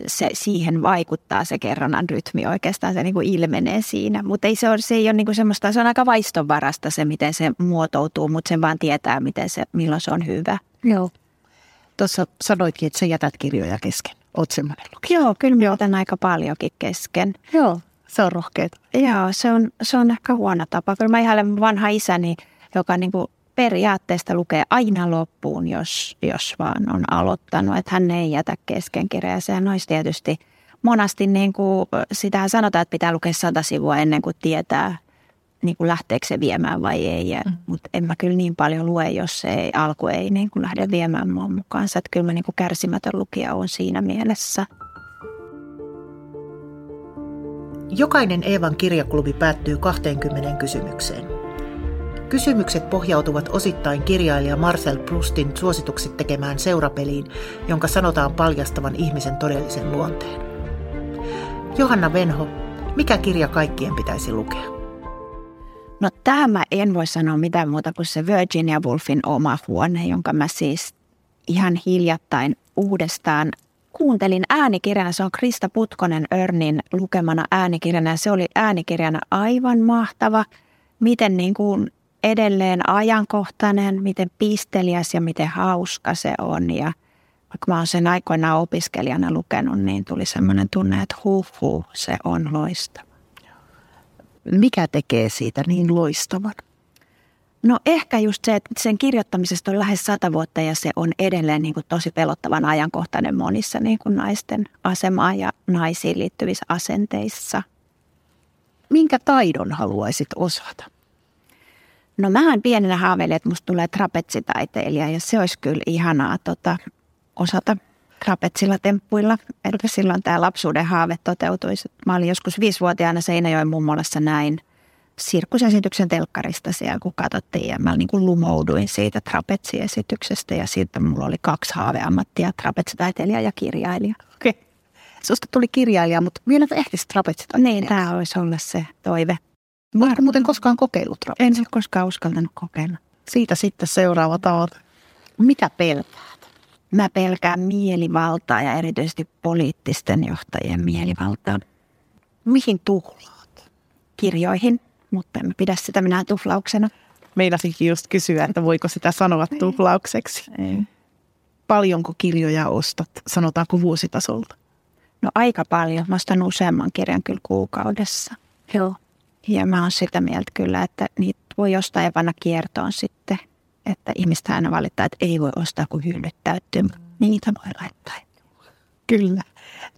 se, siihen vaikuttaa se kerronnan rytmi oikeastaan, se niin kuin ilmenee siinä. Mutta ei se, ole, se ei ole niin kuin semmoista, se on aika vaistonvarasta se, miten se muotoutuu, mutta sen vaan tietää, miten se, milloin se on hyvä. Joo. Tuossa sanoitkin, että sä jätät kirjoja kesken. Oot semmoinen lukija. Joo, kyllä mä jätän aika paljonkin kesken. Joo. Se on rohkeet. Joo, se on, se on ehkä huono tapa. Kyllä mä ihailen vanha isäni, joka niin kuin periaatteesta lukee aina loppuun, jos, jos vaan on aloittanut. Että hän ei jätä kesken kirjaa. Sehän olisi tietysti monasti, niin kuin, sitä sanotaan, että pitää lukea sata sivua ennen kuin tietää, niin kuin lähteekö se viemään vai ei. Mm. Mutta en mä kyllä niin paljon lue, jos se ei, alku ei niin kuin lähde viemään mua mukaansa. Että kyllä mä niin kuin kärsimätön lukija on siinä mielessä. Jokainen Eevan kirjaklubi päättyy 20 kysymykseen. Kysymykset pohjautuvat osittain kirjailija Marcel Proustin suositukset tekemään seurapeliin, jonka sanotaan paljastavan ihmisen todellisen luonteen. Johanna Venho, mikä kirja kaikkien pitäisi lukea? No tämä en voi sanoa mitään muuta kuin se Virginia Woolfin oma huone, jonka mä siis ihan hiljattain uudestaan kuuntelin äänikirjana, se on Krista Putkonen Örnin lukemana äänikirjana. Se oli äänikirjana aivan mahtava, miten niin kuin edelleen ajankohtainen, miten pisteliäs ja miten hauska se on. Ja vaikka mä oon sen aikoinaan opiskelijana lukenut, niin tuli semmoinen tunne, että huh, huh se on loistava. Mikä tekee siitä niin loistavan? No ehkä just se, että sen kirjoittamisesta on lähes sata vuotta ja se on edelleen niin kuin tosi pelottavan ajankohtainen monissa niin kuin naisten asemaan ja naisiin liittyvissä asenteissa. Minkä taidon haluaisit osata? No mähän pienenä haaveilin, että musta tulee trapetsitaiteilija ja se olisi kyllä ihanaa tota, osata trapetsilla temppuilla. Että silloin tämä lapsuuden haave toteutuisi. Mä olin joskus viisivuotiaana Seinäjoen mummolassa näin sirkusesityksen telkkarista siellä, kun katsottiin. Ja mä niin kuin lumouduin siitä trapetsiesityksestä ja siitä mulla oli kaksi haaveammattia, trapetsitaiteilija ja kirjailija. Okei. Okay. Susta tuli kirjailija, mutta vielä ehtisi trapetsitaiteilija. Niin, tämä olisi olla se toive. Oletko muuten koskaan kokeillut trapetsia? En ole koskaan uskaltanut kokeilla. Siitä sitten seuraava tavoite. Mitä pelkäät? Mä pelkään mielivaltaa ja erityisesti poliittisten johtajien mielivaltaa. Mihin tuhlaat? Kirjoihin, mutta en pidä sitä minä tuhlauksena. Meinasinkin just kysyä, että voiko sitä sanoa tuhlaukseksi. Ei. Paljonko kirjoja ostat, sanotaanko vuositasolta? No aika paljon. Mä ostan useamman kirjan kyllä kuukaudessa. Joo. Ja mä oon sitä mieltä kyllä, että niitä voi ostaa ja panna kiertoon sitten. Että ihmistä aina valittaa, että ei voi ostaa, kun hyllyt täyttyy. Niitä voi laittaa. Kyllä.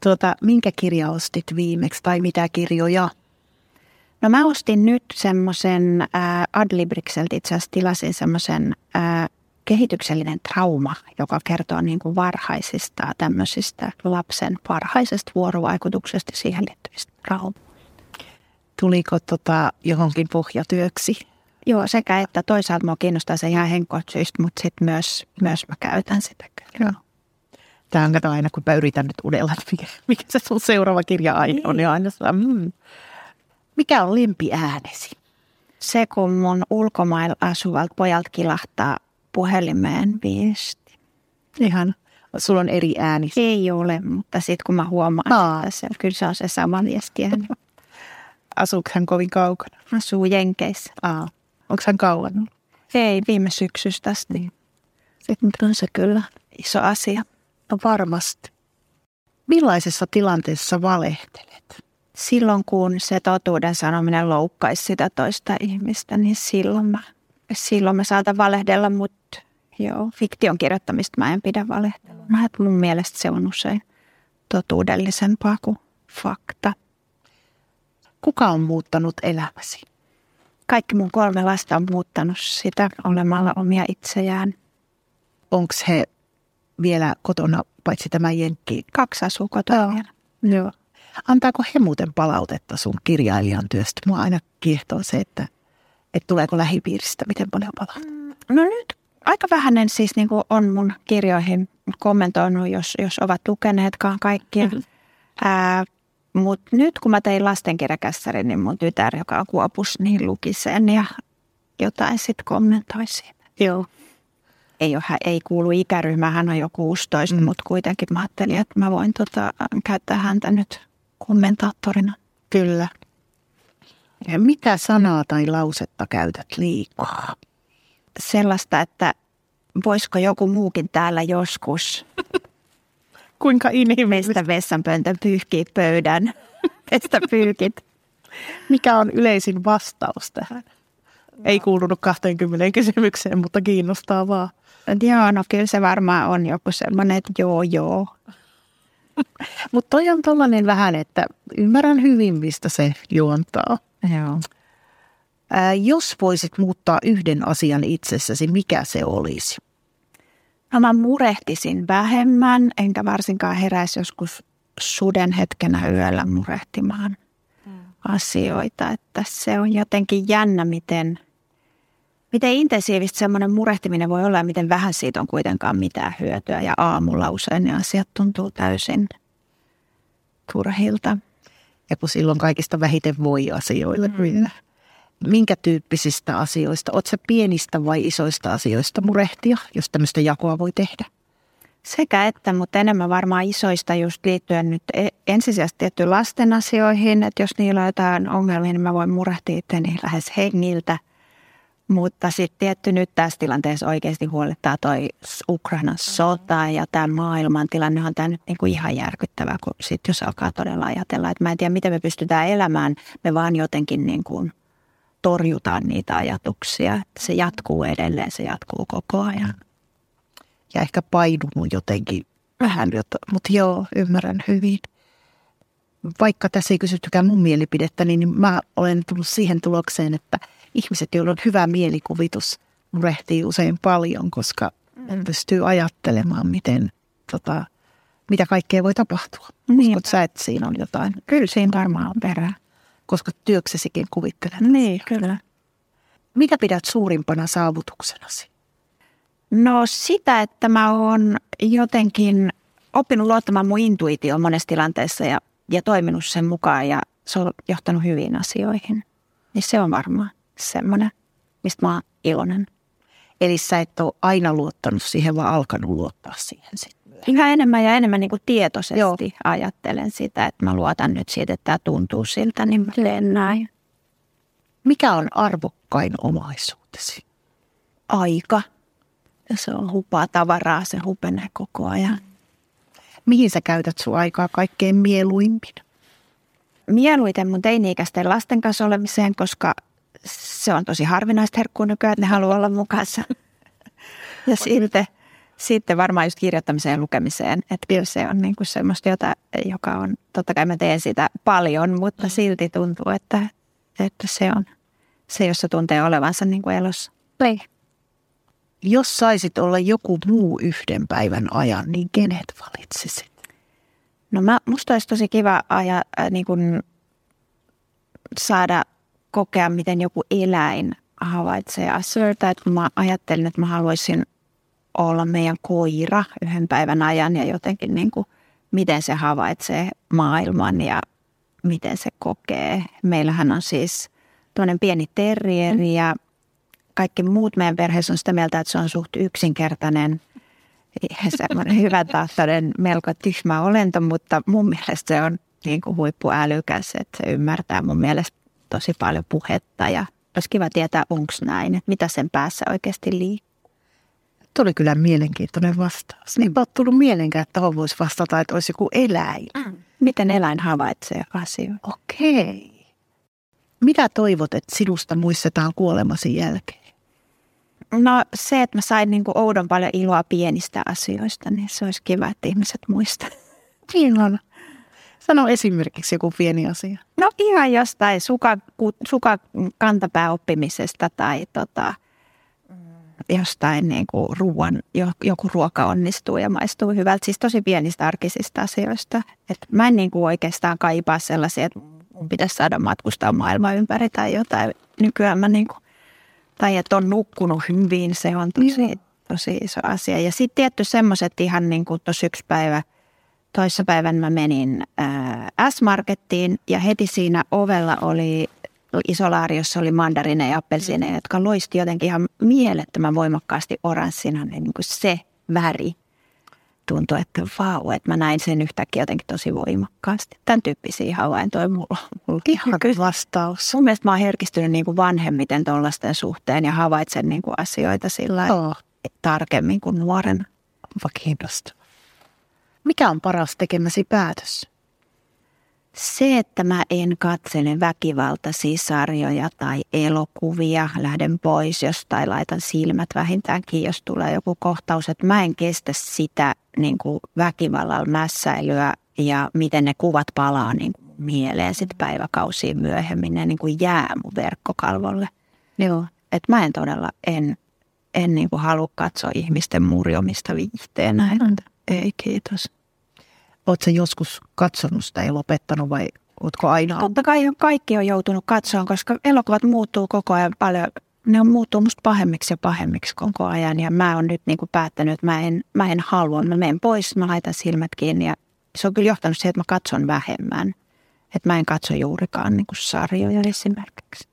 Tuota, minkä kirja ostit viimeksi tai mitä kirjoja? No mä ostin nyt semmoisen äh, Adlibrikselta itse asiassa tilasin semmoisen äh, kehityksellinen trauma, joka kertoo niin kuin varhaisista tämmöisistä lapsen varhaisesta vuorovaikutuksesta siihen liittyvistä traumoista. Tuliko tota johonkin pohjatyöksi? Joo, sekä että toisaalta mua kiinnostaa se ihan henkkosyistä, mutta sitten myös, myös mä käytän sitä kyllä. Joo. Tämä on kato aina, kun mä yritän nyt uudella, että mikä, mikä se sun seuraava kirja-aihe on, niin aina sellainen, mm. Mikä on lempiäänesi? Se, kun mun ulkomailla asuvalta pojalta kilahtaa puhelimeen viesti. Ihan. Sulla on eri ääni. Ei ole, mutta sitten kun mä huomaan, Aa. että se, kyllä se on se sama viesti. Asuuko hän kovin kaukana? Asuu Jenkeissä. Aa. Onko hän kauan ollut? Ei, viime syksystä asti. Sitten on se kyllä iso asia. No varmasti. Millaisessa tilanteessa valehtelet? Silloin kun se totuuden sanominen loukkaisi sitä toista ihmistä, niin silloin mä, silloin mä saatan valehdella, mutta joo, fiktion kirjoittamista mä en pidä valehteluna. Että mun mielestä se on usein totuudellisempaa kuin fakta. Kuka on muuttanut elämäsi? Kaikki mun kolme lasta on muuttanut sitä olemalla omia itsejään. Onko he vielä kotona, paitsi tämä Jenkki? Kaksi asuu kotona Joo. vielä. Joo. Antaako he muuten palautetta sun kirjailijan työstä? Mua aina kiehtoo se, että, että tuleeko lähipiiristä miten paljon palautetta. No nyt aika vähäinen siis niin kuin on mun kirjoihin kommentoinut, jos, jos ovat lukeneetkaan kaikkia. Mhm. Ää, Mutta nyt kun mä tein lastenkirjakässärin, niin mun tytär, joka on kuopus, niin luki sen ja jotain sitten kommentoi siitä. Joo. Ei, ole, ei kuulu ikäryhmään, hän on jo 16, mm. mutta kuitenkin mä ajattelin, että mä voin tota, käyttää häntä nyt kommentaattorina. Kyllä. Ja mitä sanaa tai lausetta käytät liikaa? Sellaista, että voisiko joku muukin täällä joskus Kuinka inhimillistä? meistä vessanpöntön pyyhkii pöydän, pestä pyykit. Mikä on yleisin vastaus tähän? Ei kuulunut 20 kysymykseen, mutta kiinnostaa vaan. Joo, no kyllä se varmaan on joku semmoinen, että joo, joo. Mutta toi on tollainen vähän, että ymmärrän hyvin, mistä se juontaa. Joo. Ää, jos voisit muuttaa yhden asian itsessäsi, mikä se olisi? No mä murehtisin vähemmän, enkä varsinkaan heräisi joskus suden hetkenä yöllä murehtimaan asioita. Että se on jotenkin jännä, miten, miten intensiivistä semmoinen murehtiminen voi olla ja miten vähän siitä on kuitenkaan mitään hyötyä. Ja aamulla usein ne asiat tuntuu täysin turhilta. Ja kun silloin kaikista vähiten voi asioille mm. Minkä tyyppisistä asioista? Oletko pienistä vai isoista asioista murehtia, jos tämmöistä jakoa voi tehdä? Sekä että, mutta enemmän varmaan isoista just liittyen nyt e- ensisijaisesti tiettyyn lasten asioihin, että jos niillä on jotain ongelmia, niin mä voin murehtia itteni lähes hengiltä. Mutta sitten tietty nyt tässä tilanteessa oikeasti huolettaa toi Ukrainan sota ja tämä maailman tilanne on tämä nyt niinku ihan järkyttävä, kun sit jos alkaa todella ajatella, että mä en tiedä miten me pystytään elämään, me vaan jotenkin niin kuin torjutaan niitä ajatuksia. Se jatkuu edelleen, se jatkuu koko ajan. Ja ehkä painunut jotenkin vähän, mutta joo, ymmärrän hyvin. Vaikka tässä ei kysyttykään mun mielipidettä, niin mä olen tullut siihen tulokseen, että ihmiset, joilla on hyvä mielikuvitus, murehtii usein paljon, koska mm. pystyy ajattelemaan, miten, tota, mitä kaikkea voi tapahtua. Niin. Uskot sä, että siinä on jotain? Kyllä siinä varmaan on perää koska työksesikin kuvittelet. Niin, kyllä. Mitä pidät suurimpana saavutuksenasi? No sitä, että mä oon jotenkin oppinut luottamaan mun intuitioon monessa tilanteessa ja, ja toiminut sen mukaan ja se on johtanut hyviin asioihin. Niin se on varmaan semmoinen, mistä mä oon iloinen. Eli sä et ole aina luottanut siihen, vaan alkanut luottaa siihen sitten yhä enemmän ja enemmän niin kuin tietoisesti Joo. ajattelen sitä, että mä luotan nyt siitä, että tämä tuntuu siltä, niin mä teen näin. Mikä on arvokkain omaisuutesi? Aika. Ja se on hupaa tavaraa, se hupenee koko ajan. Mihin sä käytät sun aikaa kaikkein mieluimmin? Mieluiten mun teini-ikäisten lasten kanssa olemiseen, koska se on tosi harvinaista herkkuu nykyään, että ne haluaa olla mukassa. Ja sitten sitten varmaan just kirjoittamiseen ja lukemiseen. Että kyllä se on niin kuin semmoista, jota, joka on, totta kai mä teen sitä paljon, mutta mm. silti tuntuu, että, että se on se, jossa tuntee olevansa niin kuin elossa. Ei. Jos saisit olla joku muu yhden päivän ajan, niin kenet valitsisit? No mä, musta olisi tosi kiva aja, äh, niin kuin saada kokea, miten joku eläin havaitsee asioita. Että mä ajattelin, että mä haluaisin olla meidän koira yhden päivän ajan ja jotenkin niin kuin, miten se havaitsee maailman ja miten se kokee. Meillähän on siis tuollainen pieni terrieri ja kaikki muut meidän perheessä on sitä mieltä, että se on suht yksinkertainen semmoinen hyvä tahtoinen, melko tyhmä olento, mutta mun mielestä se on niin kuin huippuälykäs, että se ymmärtää mun mielestä tosi paljon puhetta ja olisi kiva tietää, onko näin, mitä sen päässä oikeasti liikkuu. Tuo oli kyllä mielenkiintoinen vastaus. Niin ole tullut mielenkään, että tuohon voisi vastata, että olisi joku eläin. Mm. Miten eläin havaitsee asioita? Okei. Mitä toivot, että sinusta muistetaan kuolemasi jälkeen? No se, että mä sain niin kuin oudon paljon iloa pienistä asioista, niin se olisi kiva, että ihmiset muistaa. Niin Sano esimerkiksi joku pieni asia. No ihan jostain suka, suka kantapää oppimisesta tai tota, jostain niin kuin ruoan, joku ruoka onnistuu ja maistuu hyvältä. Siis tosi pienistä arkisista asioista. Et mä en niin kuin oikeastaan kaipaa sellaisia, että mun pitäisi saada matkustaa maailman ympäri tai jotain. Nykyään mä niin kuin, tai että on nukkunut hyvin, se on tosi, tosi iso asia. Ja sitten tietty semmoiset ihan niin kuin tuossa yksi päivä, toissapäivän mä menin ää, S-Markettiin ja heti siinä ovella oli isolaariossa oli mandarineja ja appelsiineja, jotka loisti jotenkin ihan mielettömän voimakkaasti oranssina, niin kuin se väri tuntui, että vau, että mä näin sen yhtäkkiä jotenkin tosi voimakkaasti. Tämän tyyppisiä havaintoja mulla, mulla Ihan vastaus. Mun mielestä mä oon herkistynyt niin kuin vanhemmiten tuollaisten suhteen ja havaitsen niin kuin asioita sillä oh. tarkemmin kuin nuorena. Onpa Mikä on paras tekemäsi päätös? Se, että mä en katsele väkivaltaisia sarjoja tai elokuvia, lähden pois jostain, laitan silmät vähintäänkin, jos tulee joku kohtaus, että mä en kestä sitä niin kuin väkivallalla mässäilyä ja miten ne kuvat palaa niin kuin mieleen sitten päiväkausiin myöhemmin, ne niin kuin jää mun verkkokalvolle. Joo, että mä en todella, en, en niin kuin halua katsoa ihmisten murjomista viihteenä, että mm. Ei kiitos. Oletko joskus katsonut sitä ja lopettanut vai oletko aina? Totta kai kaikki on joutunut katsomaan, koska elokuvat muuttuu koko ajan paljon. Ne on muuttuu musta pahemmiksi ja pahemmiksi koko ajan ja mä oon nyt niin kuin päättänyt, että mä en, mä en halua. Mä menen pois, mä laitan silmät kiinni ja se on kyllä johtanut siihen, että mä katson vähemmän. Että mä en katso juurikaan niin kuin sarjoja esimerkiksi.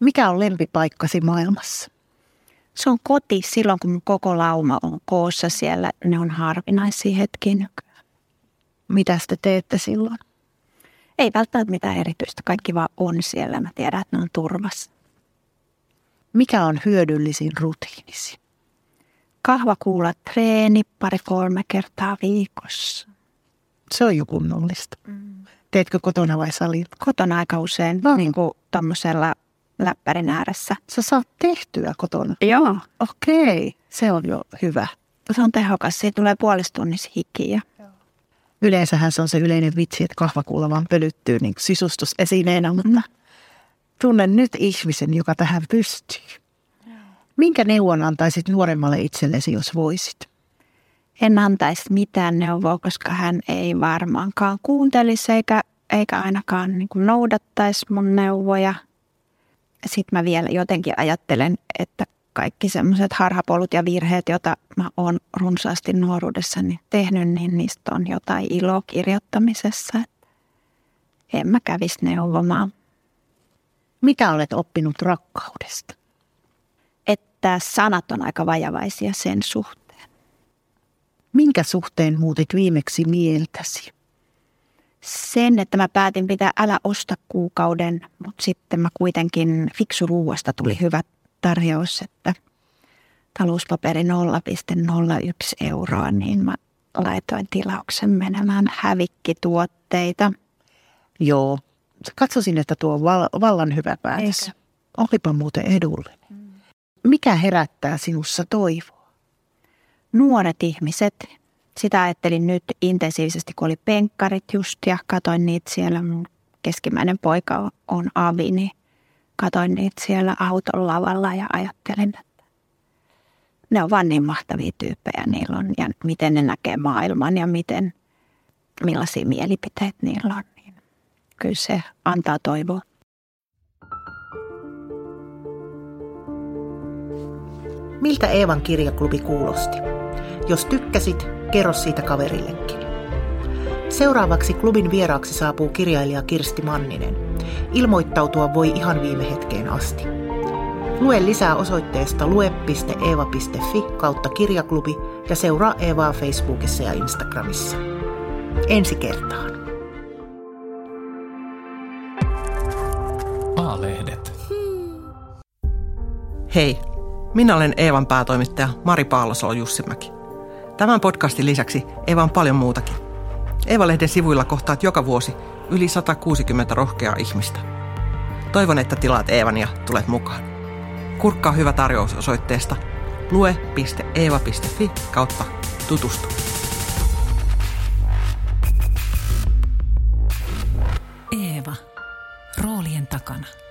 Mikä on lempipaikkasi maailmassa? Se on koti silloin, kun koko lauma on koossa siellä. Ne on harvinaisia hetkiä nykyään. Mitä te teette silloin? Ei välttämättä mitään erityistä. Kaikki vaan on siellä. Mä tiedän, että ne on turvassa. Mikä on hyödyllisin rutiinisi? Kahvakuula treeni pari-kolme kertaa viikossa. Se on jo kunnollista. Mm. Teetkö kotona vai salilla? Kotona aika usein, no. niin kuin tuommoisella läppärin ääressä. Sä saat tehtyä kotona? Joo. Okei, se on jo hyvä. Se on tehokas, siitä tulee puolistunnissa hikiä. Yleensähän se on se yleinen vitsi, että kahvakuula vaan pölyttyy niin sisustusesineenä, mutta mm. tunnen nyt ihmisen, joka tähän pystyy. Minkä neuvon antaisit nuoremmalle itsellesi, jos voisit? En antaisi mitään neuvoa, koska hän ei varmaankaan kuuntelisi eikä, eikä ainakaan niin noudattaisi mun neuvoja. Sitten mä vielä jotenkin ajattelen, että kaikki semmoiset harhapolut ja virheet, joita mä oon runsaasti nuoruudessani tehnyt, niin niistä on jotain iloa kirjoittamisessa. En mä kävisi neuvomaan. Mitä olet oppinut rakkaudesta? Että sanat on aika vajavaisia sen suhteen. Minkä suhteen muutit viimeksi mieltäsi? Sen, että mä päätin pitää älä osta kuukauden, mutta sitten mä kuitenkin fiksu ruuasta tuli hyvä tarjous, että talouspaperi 0,01 euroa, niin mä laitoin tilauksen menemään hävikkituotteita. Joo, katsoisin, että tuo on vallan hyvä päätös. Eikä. Olipa muuten edullinen. Mikä herättää sinussa toivoa? Nuoret ihmiset. Sitä ajattelin nyt intensiivisesti, kun oli penkkarit just ja katoin niitä siellä. Mun keskimmäinen poika on avi, niin katoin niitä siellä auton lavalla ja ajattelin, että ne on vaan niin mahtavia tyyppejä niillä on ja miten ne näkee maailman ja miten, millaisia mielipiteitä niillä on. Niin kyllä se antaa toivoa. Miltä Eevan kirjaklubi kuulosti? Jos tykkäsit, kerro siitä kaverillekin. Seuraavaksi klubin vieraaksi saapuu kirjailija Kirsti Manninen. Ilmoittautua voi ihan viime hetkeen asti. Lue lisää osoitteesta lue.eeva.fi kautta kirjaklubi ja seuraa Eevaa Facebookissa ja Instagramissa. Ensi kertaan. A-lehdet. Hei, minä olen Eevan päätoimittaja Mari Paalosolo-Jussimäki. Tämän podcastin lisäksi Eeva on paljon muutakin. Eeva-lehden sivuilla kohtaat joka vuosi yli 160 rohkeaa ihmistä. Toivon, että tilaat Eevan ja tulet mukaan. Kurkkaa hyvä tarjous osoitteesta lue.eeva.fi kautta tutustu. Eeva. Roolien takana.